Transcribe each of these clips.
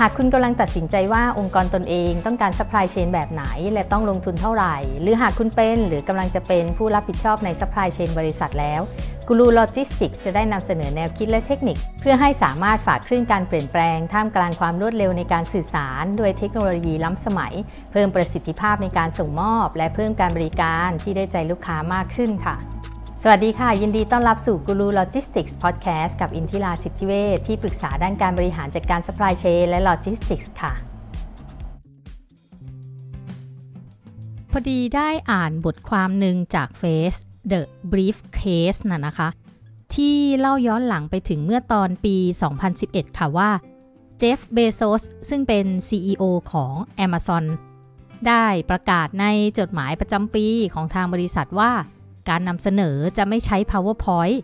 หากคุณกำลังตัดสินใจว่าองค์กรตนเองต้องการ supply chain แบบไหน และต้องลงทุนเท่าไหร่ หรือหากคุณเป็นหรือกำลังจะเป็นผู้รับผิดชอบใน supply chain บริษัทแล้วกูรูโลจิสติกส์จะได้นำเสนอแนวคิดและเทคนิค เพื่อให้สามารถฝ่าคลื่นการเปลี่ยนแปลง ท่ามกลางความรวดเร็วในการสื่อสาร ด้วยเทคโนโลยีล้ำสมัย เพิ่มประสิทธิภาพในการส่งมอบ และเพิ่มการบริการที่ได้ใจลูกค้ามากขึ้นค่ะ สวัสดีค่ะ ยินดีต้อนรับสู่กูรูโลจิสติกส์พอดแคสต์กับอินทิราสิทธิเวชที่ปรึกษาด้านการบริหารจัดการ supply chain และโลจิสติกส์ค่ะ พอดีได้อ่านบทความหนึ่งจากเฟส The Brief Case น่ะนะคะ ที่เล่าย้อนหลังไปถึงเมื่อตอนปี 2011 ค่ะว่าเจฟเบโซสซึ่งเป็น CEO ของ Amazon ได้ประกาศในจดหมายประจำปีของทางบริษัทว่า การนำเสนอจะไม่ใช้ PowerPoint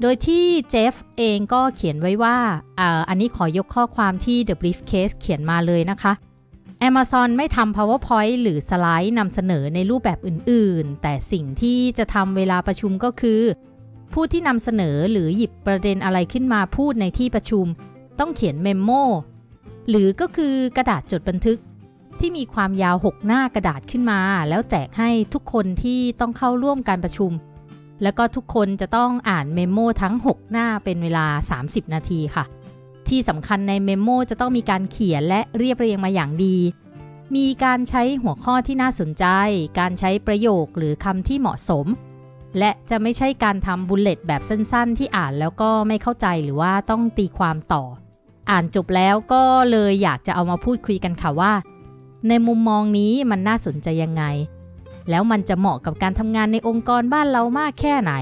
โดยที่เจฟเองก็เขียนไว้ว่าอ,อันนี้ขอยกข้อความที่ The Briefcase เขียนมาเลยนะคะ Amazon ไม่ทำ PowerPoint หรือสไลด์นำเสนอในรูปแบบอื่น ๆ แต่สิ่งที่จะทำเวลาประชุมก็คือ ผู้ที่นำเสนอหรือหยิบประเด็นอะไรขึ้นมาพูดในที่ประชุม ต้องเขียน memo หรือก็คือกระดาษจดบันทึก ที่มีความยาว 6 หน้ากระดาษขึ้นมา แล้วแจกให้ทุกคนที่ต้องเข้าร่วมการประชุม แล้วก็ทุกคนจะต้องอ่าน memo ทั้ง 6 หน้าเป็นเวลา 30 นาทีค่ะ ที่สำคัญใน memo จะต้องมีการเขียนและเรียบเรียงมาอย่างดี มีการใช้หัวข้อที่น่าสนใจ การใช้ประโยคหรือคำที่เหมาะสม และจะไม่ใช่การทำ bullet แบบสั้น ๆ ที่อ่านแล้วก็ไม่เข้าใจหรือว่าต้องตีความต่อ อ่านจบแล้วก็เลยอยากจะเอามาพูดคุยกันค่ะว่า ในมุมมองนี้มันน่าสนใจยังไง แล้วมันจะเหมาะกับการทำงานในองค์กรบ้านเรามากแค่ไหน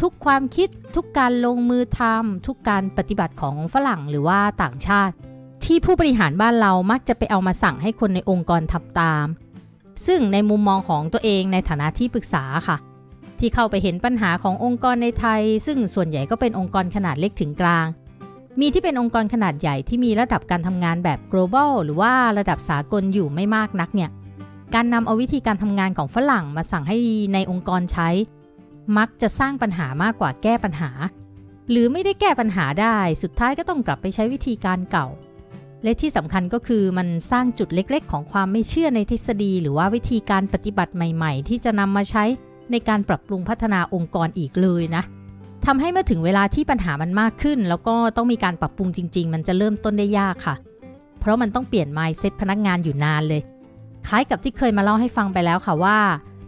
ทุกความคิดทุกการลงมือทำทุกการปฏิบัติของฝรั่งหรือว่าต่างชาติ ที่ผู้บริหารบ้านเรามักจะไปเอามาสั่งให้คนในองค์กรทำตาม ซึ่งในมุมมองของตัวเองในฐานะที่ปรึกษาค่ะ ที่เข้าไปเห็นปัญหาขององค์กรในไทย ซึ่งส่วนใหญ่ก็เป็นองค์กรขนาดเล็กถึงกลาง มีที่เป็นองค์กรขนาดใหญ่ที่มีระดับการทำงานแบบ global หรือว่าระดับสากลอยู่ไม่มากนักเนี่ย การนำเอาวิธีการทำงานของฝรั่งมาสั่งให้ในองค์กรใช้ มักจะสร้างปัญหามากกว่าแก้ปัญหา หรือไม่ได้แก้ปัญหาได้ สุดท้ายก็ต้องกลับไปใช้วิธีการเก่า และที่สำคัญก็คือมันสร้างจุดเล็ก ๆ ของความไม่เชื่อในทฤษฎี หรือว่าวิธีการปฏิบัติใหม่ ๆ ที่จะนำมาใช้ในการปรับปรุงพัฒนาองค์กรอีกเลยนะ ทำให้เมื่อถึงเวลาที่ปัญหามันมากขึ้น แล้วก็ต้องมีการปรับปรุงจริง ๆ มันจะเริ่มต้นได้ยากค่ะ เพราะมันต้องเปลี่ยน mindset พนักงานอยู่นานเลย คล้ายกับที่เคยมาเล่าให้ฟังไปแล้วค่ะว่า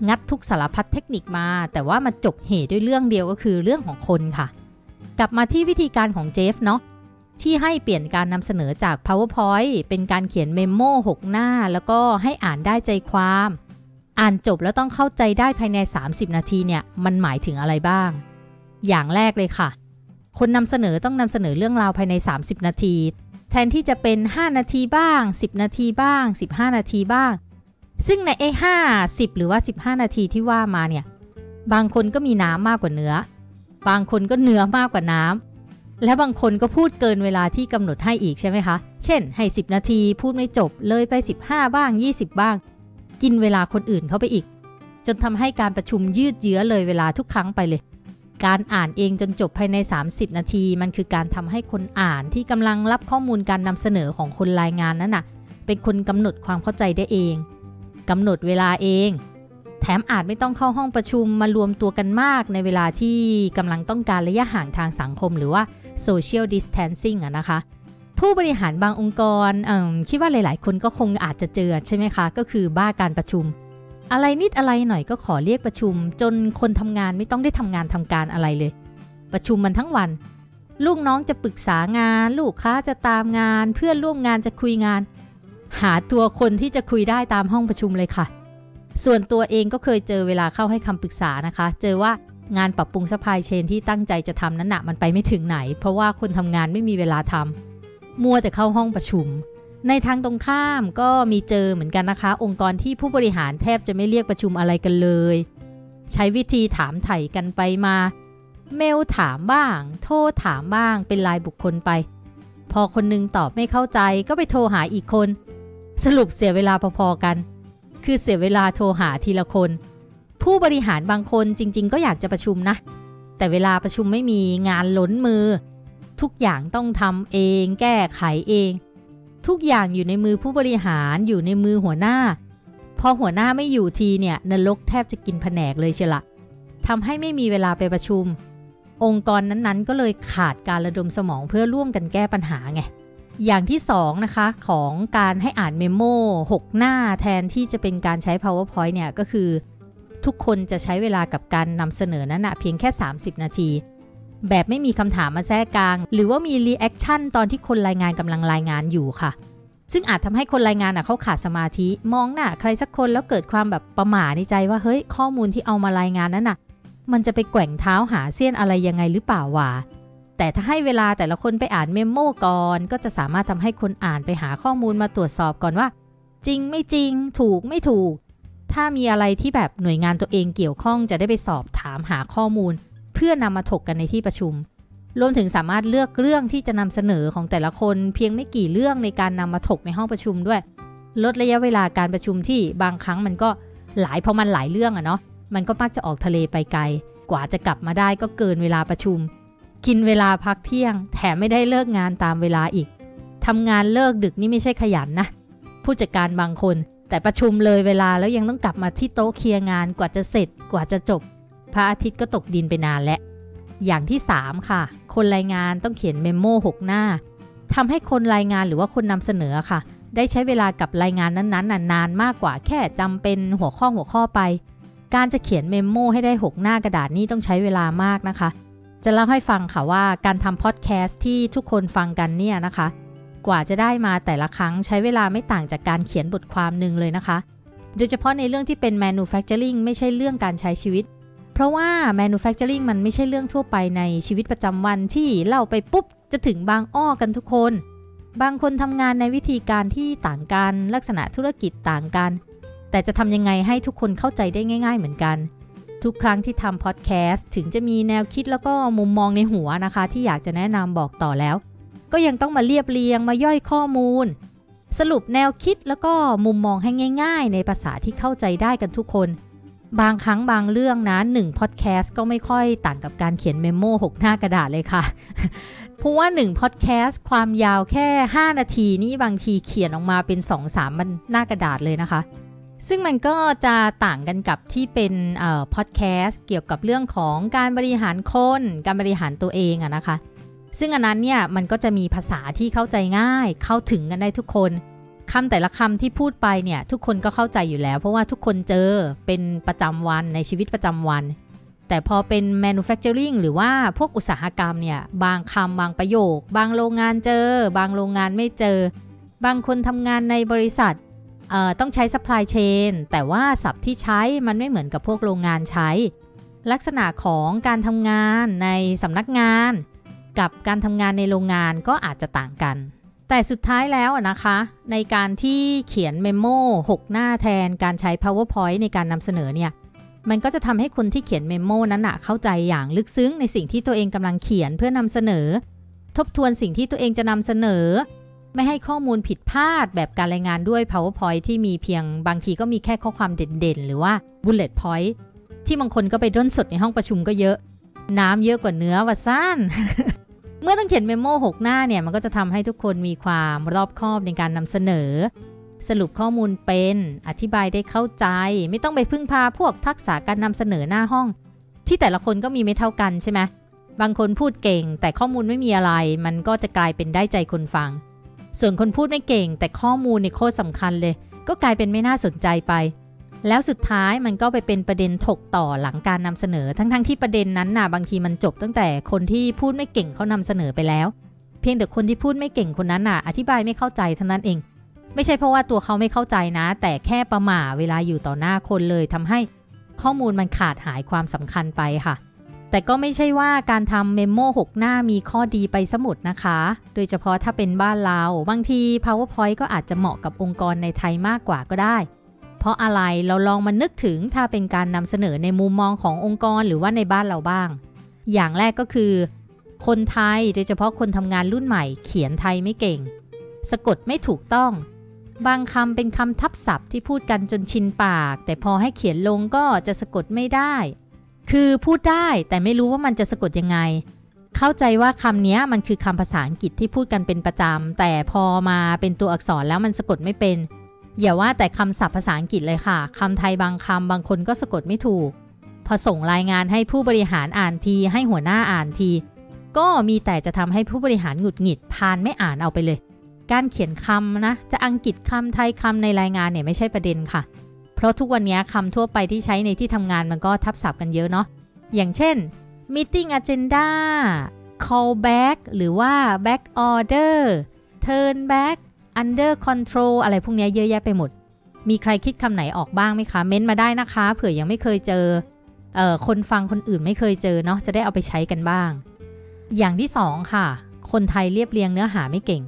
งัดทุกสารพัดเทคนิคมา แต่ว่ามันจบเหตุด้วยเรื่องเดียวก็คือเรื่องของคนค่ะ กลับมาที่วิธีการของเจฟเนาะที่ให้เปลี่ยนการนำเสนอจาก powerpoint เป็นการเขียนเมมโม6หน้า แล้วก็ให้อ่านได้ใจความ อ่านจบแล้วต้องเข้าใจได้ภายใน 30 นาทีเนี่ยมันหมายถึงอะไรบ้าง อย่างแรกเลยค่ะ คนนำเสนอต้องนำเสนอเรื่องราวภายใน 30 นาที แทนที่จะเป็น 5 นาทีบ้าง 10 นาทีบ้าง 15 นาทีบ้าง ซึ่งในไอ้ห้าสิบหรือว่า 15 นาทีที่ว่ามาเนี่ย บางคนก็มีน้ำมากกว่าเนื้อ บางคนก็เนื้อมากกว่าน้ำ และบางคนก็พูดเกินเวลาที่กำหนดให้อีกใช่ไหมคะ เช่น ให้ 10 นาทีพูดไม่จบเลยไป 15 บ้าง 20 บ้าง กินเวลาคนอื่นเข้าไปอีกจนทำให้การประชุมยืดเยื้อเลยเวลาทุกครั้งไปเลย การอ่านเองจนจบภายใน 30 นาที มันคือการทำให้คนอ่านที่กำลังรับข้อมูลการนำเสนอของคนรายงานนั้นน่ะ เป็นคนกำหนดความเข้าใจได้เองกำหนดเวลาเอง แถมอาจไม่ต้องเข้าห้องประชุมมารวมตัวกันมากในเวลาที่กำลังต้องการระยะห่างทางสังคม หรือว่า social distancing อะนะคะผู้บริหารบางองค์กรคิดว่าหลาย ๆ คนก็คงอาจจะเจอใช่ไหมคะ ก็คือบ้าการประชุม อะไรนิดอะไรหน่อยก็ขอเรียกประชุม จนคนทำงานไม่ต้องได้ทำงานทำการอะไรเลย ประชุมมันทั้งวัน ลูกน้องจะปรึกษางาน ลูกค้าจะตามงาน เพื่อนร่วมงานจะคุยงาน หาตัวคนที่จะคุยได้ตามห้องประชุมเลยค่ะ ส่วนตัวเองก็เคยเจอเวลาเข้าให้คำปรึกษานะคะ เจอว่างานปรับปรุงสปายเชนที่ตั้งใจจะทำนั้นหนะมันไปไม่ถึงไหน เพราะว่าคนทำงานไม่มีเวลาทำมัวแต่เข้าห้องประชุม ในทางตรงข้ามก็มีเจอเหมือนกันนะคะ องค์กรที่ผู้บริหารแทบจะไม่เรียกประชุมอะไรกันเลย ใช้วิธีถามไถ่กันไปมา เมลถามบ้าง โทรถามบ้างเป็นรายบุคคลไป พอคนนึงตอบไม่เข้าใจก็ไปโทรหาอีกคน สรุปเสียเวลาพอๆกัน คือเสียเวลาโทรหาทีละคน ผู้บริหารบางคนจริง ๆ ก็อยากจะประชุมนะ แต่เวลาประชุมไม่มีงานล้นมือ ทุกอย่างต้องทำเอง แก้ไขเอง ทุกอย่างอยู่ในมือผู้บริหารอยู่ในมือหัวหน้า พอหัวหน้าไม่อยู่ทีเนี่ยนรกแทบจะกินแผนกเลยเชียละทำให้ไม่มีเวลาไปประชุม องค์กรนั้นๆ ก็เลยขาดการระดมสมองเพื่อร่วมกันแก้ปัญหาไงอย่างที่2นะคะของการให้อ่าน memo 6 หน้าแทนที่จะเป็นการใช้ PowerPoint เนี่ยก็คือ ทุกคนจะใช้เวลากับการนำเสนอนั้นนะเพียงแค่ 30 นาที แบบไม่มีคำถามมาแทรกกลาง หรือว่ามี reaction ตอนที่คนรายงานกำลังรายงานอยู่ค่ะ ซึ่งอาจทำให้คนรายงานอะเขาขาดสมาธิ มองหน้าใครสักคนแล้วเกิดความแบบประหม่าในใจว่าเฮ้ยข้อมูลที่เอามารายงานนั้นน่ะ มันจะไปแกว่งเท้าหาเสี้ยนอะไรยังไงหรือเปล่าวะแต่ถ้าให้เวลาแต่ละคนไปอ่านเมมโมก่อน ก็จะสามารถทำให้คนอ่านไปหาข้อมูลมาตรวจสอบก่อนว่า จริงไม่จริง ถูกไม่ถูก ถ้ามีอะไรที่แบบหน่วยงานตัวเองเกี่ยวข้องจะได้ไปสอบถามหาข้อมูล เพื่อนำมาถกกันในที่ประชุม รวมถึงสามารถเลือกเรื่องที่จะนำเสนอของแต่ละคนเพียงไม่กี่เรื่องในการนำมาถกในห้องประชุมด้วย ลดระยะเวลาการประชุมที่บางครั้งมันก็หลายเพราะมันหลายเรื่องอะเนาะมันก็มักจะออกทะเลไปไกล กว่าจะกลับมาได้ก็เกินเวลาประชุม กินเวลาพักเที่ยง แถมไม่ได้เลิกงานตามเวลาอีกทำงานเลิกดึกนี่ไม่ใช่ขยันนะ ผู้จัดการบางคน แต่ประชุมเลยเวลาแล้วยังต้องกลับมาที่โต๊ะเคลียร์งานกว่าจะเสร็จกว่าจะจบ พระอาทิตย์ก็ตกดินไปนานแล้ว อย่างที่ 3 ค่ะ คนรายงานต้องเขียนเมมโม่6หน้าทำให้คนรายงานหรือว่าคนนำเสนอค่ะ ได้ใช้เวลากับรายงานนั้นๆนานมากกว่าแค่จำเป็นหัวข้อหัวข้อไป การจะเขียนเมมโมให้ได้ 6 หน้ากระดาษนี่ต้องใช้เวลามากนะคะ จะเล่าให้ฟังค่ะว่าการทำพอดแคสต์ที่ทุกคนฟังกันเนี่ยนะคะ กว่าจะได้มาแต่ละครั้งใช้เวลาไม่ต่างจากการเขียนบทความหนึ่งเลยนะคะ โดยเฉพาะในเรื่องที่เป็น manufacturing ไม่ใช่เรื่องการใช้ชีวิต เพราะว่า manufacturing มันไม่ใช่เรื่องทั่วไปในชีวิตประจำวันที่เล่าไปปุ๊บจะถึงบางอ้อกันทุกคน บางคนทำงานในวิธีการที่ต่างกันลักษณะธุรกิจต่างกัน แต่จะทำยังไงให้ทุกคนเข้าใจได้ง่าย ๆ เหมือนกัน ทุกครั้งที่ทำพอดแคสต์ถึงจะมีแนวคิดแล้วก็มุมมองในหัวนะคะ ที่อยากจะแนะนำบอกต่อแล้ว ก็ยังต้องมาเรียบเรียงมาย่อยข้อมูล สรุปแนวคิดแล้วก็มุมมองให้ง่าย ๆ ในภาษาที่เข้าใจได้กันทุกคน บางครั้งบางเรื่องนะหนึ่งพอดแคสต์ก็ไม่ค่อยต่างกับการเขียน memo 6หน้ากระดาษเลยค่ะเพราะว่า1พอดแคสต์ความยาวแค่ 5 นาทีนี่บางทีเขียนออกมาเป็น 2-3มันหน้ากระดาษเลยนะคะซึ่งมันก็จะต่างกันกับที่เป็นพอดแคสต์เกี่ยวกับเรื่องของการบริหารคน การบริหารตัวเองอะนะคะ ซึ่งอันนั้นเนี่ยมันก็จะมีภาษาที่เข้าใจง่ายเข้าถึงกันได้ทุกคน คำแต่ละคำที่พูดไปเนี่ยทุกคนก็เข้าใจอยู่แล้ว เพราะว่าทุกคนเจอเป็นประจำวันในชีวิตประจำวัน แต่พอเป็น manufacturing หรือว่าพวกอุตสาหกรรมเนี่ยบางคำบางประโยค บางโรงงานเจอ บางโรงงานไม่เจอ บางคนทำงานในบริษัทต้องใช้ supply chain แต่ว่าศัพท์ที่ใช้มันไม่เหมือนกับพวกโรงงานใช้ ลักษณะของการทำงานในสำนักงาน กับการทำงานในโรงงานก็อาจจะต่างกัน แต่สุดท้ายแล้วนะคะ ในการที่เขียนเมมโม่6หน้าแทนการใช้ powerpoint ในการนำเสนอเนี่ยมันก็จะทำให้คนที่เขียนเมมโม่นั้นนะเข้าใจอย่างลึกซึ้งในสิ่งที่ตัวเองกำลังเขียนเพื่อนำเสนอ ทบทวนสิ่งที่ตัวเองจะนำเสนอ ไม่ให้ข้อมูลผิดพลาดแบบการรายงานด้วย powerpoint ที่มีเพียงบางทีก็มีแค่ข้อความเด่นๆ หรือว่า bullet point ที่บางคนก็ไปด้นสดในห้องประชุมก็เยอะ น้ำเยอะกว่าเนื้อว่าสั้น เมื่อต้องเขียนเมโม6 หน้าเนี่ย มันก็จะทำให้ทุกคนมีความรอบคอบในการนำเสนอ สรุปข้อมูลเป็น อธิบายได้เข้าใจ ไม่ต้องไปพึ่งพาพวกทักษะการนำเสนอหน้าห้อง ที่แต่ละคนก็มีไม่เท่ากันใช่ไหมบางคนพูดเก่ง แต่ข้อมูลไม่มีอะไร มันก็จะกลายเป็นได้ใจคนฟัง ส่วนคนพูดไม่เก่ง แต่ข้อมูลในโคตรสำคัญเลย ก็กลายเป็นไม่น่าสนใจไป แล้วสุดท้ายมันก็ไปเป็นประเด็นถกต่อหลังการนำเสนอ ทั้งๆทที่ประเด็นนั้นน่ะบางทีมันจบตั้งแต่คนที่พูดไม่เก่งเขานำเสนอไปแล้ว เพียงแต่คนที่พูดไม่เก่งคนนั้นน่ะ อธิบายไม่เข้าใจเท่านั้นเอง ไม่ใช่เพราะว่าตัวเขาไม่เข้าใจนะ แต่แค่ประหม่าเวลาอยู่ต่อหน้าคนเลยทำให้ข้อมูลมันขาดหายความสำคัญไปค่ะ แต่ก็ไม่ใช่ว่าการทำเมมโม่6หน้ามีข้อดีไปสมุดนะคะ โดยเฉพาะถ้าเป็นบ้านเราบางที PowerPoint ก็อาจจะเหมาะกับองค์กรในไทยมากกว่าก็ได้ เพราะอะไรเราลองมานึกถึงถ้าเป็นการนำเสนอในมุมมองขององค์กรหรือว่าในบ้านเราบ้าง อย่างแรกก็คือ คนไทยโดยเฉพาะคนทำงานรุ่นใหม่ เขียนไทยไม่เก่ง สะกดไม่ถูกต้อง บางคำเป็นคำทับศัพท์ที่พูดกันจนชินปาก แต่พอให้เขียนลงก็จะสะกดไม่ได้ คือพูดได้แต่ไม่รู้ว่ามันจะสะกดยังไงเข้าใจว่าคำนี้มันคือคำภาษาอังกฤษที่พูดกันเป็นประจำแต่พอมาเป็นตัวอักษรแล้วมันสะกดไม่เป็น อย่าว่าแต่คำศัพท์ภาษาอังกฤษเลยค่ะคำไทยบางคำบางคนก็สะกดไม่ถูก พอส่งรายงานให้ผู้บริหารอ่านที ให้หัวหน้าอ่านที ก็มีแต่จะทำให้ผู้บริหารหงุดหงิดพานไม่อ่านเอาไปเลย การเขียนคำนะจะอังกฤษคำไทยคำในรายงานเนี่ยไม่ใช่ประเด็นค่ะ เพราะทุกวันนี้คำทั่วไปที่ใช้ในที่ทำงานมันก็ทับศัพท์กันเยอะเนาะอย่างเช่น meeting agenda call back หรือว่า back order turn back under control อะไรพวกนี้เยอะแยะไปหมด มีใครคิดคำไหนออกบ้างไหมคะ เม้นมาได้นะคะ เผื่อยังไม่เคยเจอเอ่อคนฟังคนอื่นไม่เคยเจอเนาะจะได้เอาไปใช้กันบ้าง อย่างที่สองค่ะ คนไทยเรียบเรียงเนื้อหาไม่เก่ง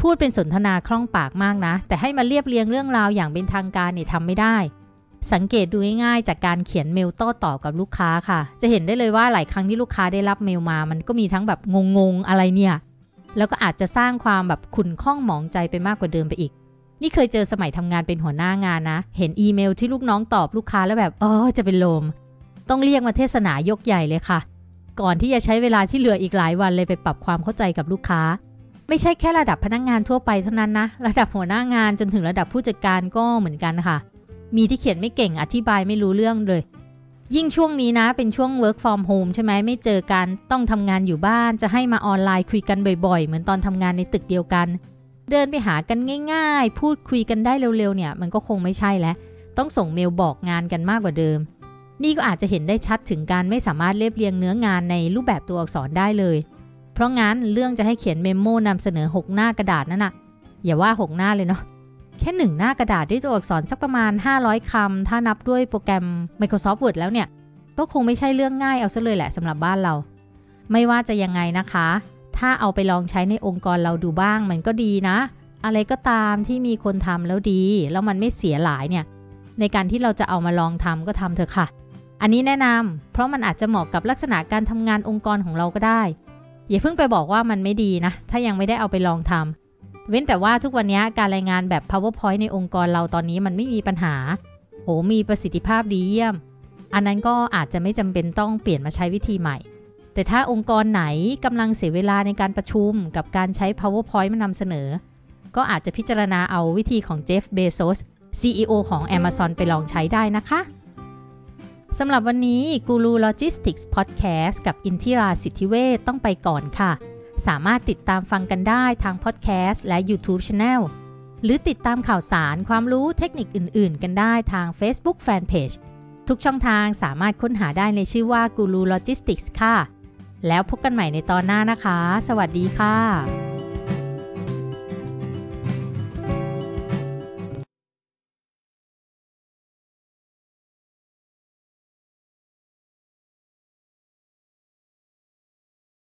พูดเป็นสนทนาคล่องปากมากนะ แต่ให้มาเรียบเรียงเรื่องราวอย่างเป็นทางการเนี่ยทำไม่ได้ สังเกตดูง่ายๆจากการเขียนเมลโต้ตอบกับลูกค้าค่ะ จะเห็นได้เลยว่าหลายครั้งที่ลูกค้าได้รับเมลมา มันก็มีทั้งแบบงงๆอะไรเนี่ย แล้วก็อาจจะสร้างความแบบขุ่นข้องหมองใจไปมากกว่าเดิมไปอีก นี่เคยเจอสมัยทำงานเป็นหัวหน้างานนะ เห็นอีเมลที่ลูกน้องตอบลูกค้าแล้วแบบเออจะเป็นลม ต้องเรียกมาเทศนายกใหญ่เลยค่ะ ก่อนที่จะใช้เวลาที่เหลืออีกหลายวันเลยไปปรับความเข้าใจกับลูกค้า ไม่ใช่แค่ระดับพนักงงานทั่วไปเท่านั้นนะ ระดับหัวหน้างานจนถึงระดับผู้จัดการก็เหมือนกันค่ะ มีที่เขียนไม่เก่งอธิบายไม่รู้เรื่องเลย ยิ่งช่วงนี้นะ เป็นช่วง work from home ใช่ไหมไม่เจอกัน ต้องทำงานอยู่บ้านจะให้มาออนไลน์คุยกันบ่อยๆ เหมือนตอนทำงานในตึกเดียวกัน เดินไปหากันง่าย ๆ พูดคุยกันได้เร็วๆ เนี่ย มันก็คงไม่ใช่แล้ว ต้องส่งเมลบอกงานกันมากกว่าเดิม นี่ก็อาจจะเห็นได้ชัดถึงการไม่สามารถเรียบเรียงเนื้องานในรูปแบบตัวอักษรได้เลย เพราะงั้นเรื่องจะให้เขียนเมมโมนำเสนอ 6 หน้ากระดาษนั่นนะอย่าว่า 6 หน้าเลยเนาะ แค่หนึ่งหน้ากระดาษด้วยตัวอักษรสักประมาณ 500คำถ้านับด้วยโปรแกรม Microsoft Word แล้วเนี่ย ก็คงไม่ใช่เรื่องง่ายเอาซะเลยแหละสำหรับบ้านเรา ไม่ว่าจะยังไงนะคะ ถ้าเอาไปลองใช้ในองค์กรเราดูบ้างมันก็ดีนะ อะไรก็ตามที่มีคนทำแล้วดี แล้วมันไม่เสียหลายเนี่ย ในการที่เราจะเอามาลองทำก็ทำเถอะค่ะ อันนี้แนะนำเพราะมันอาจจะเหมาะกับลักษณะการทำงานองค์กรของเราก็ได้ อย่าเพิ่งไปบอกว่ามันไม่ดีนะ ถ้ายังไม่ได้เอาไปลองทำ เว้นแต่ว่าทุกวันนี้การรายงานแบบ powerpoint ในองค์กรเราตอนนี้มันไม่มีปัญหา โห มีประสิทธิภาพดีเยี่ยม อันนั้นก็อาจจะไม่จำเป็นต้องเปลี่ยนมาใช้วิธีใหม่ แต่ถ้าองค์กรไหนกำลังเสียเวลาในการประชุมกับการใช้ powerpoint มานำเสนอ ก็อาจจะพิจารณาเอาวิธีของเจฟเบโซส CEO ของ Amazon ไปลองใช้ได้นะคะสำหรับวันนี้กูรูโลจิสติกส์พอดแคสต์กับอินทิราสิทธิเวทต้องไปก่อนค่ะ สามารถติดตามฟังกันได้ทางพอดแคสต์และ YouTube Channel หรือติดตามข่าวสารความรู้เทคนิคอื่น ๆ กันได้ทาง Facebook Fanpage ทุกช่องทางสามารถค้นหาได้ในชื่อว่ากูรูโลจิสติกส์ค่ะ แล้วพบกันใหม่ในตอนหน้านะคะ สวัสดีค่ะ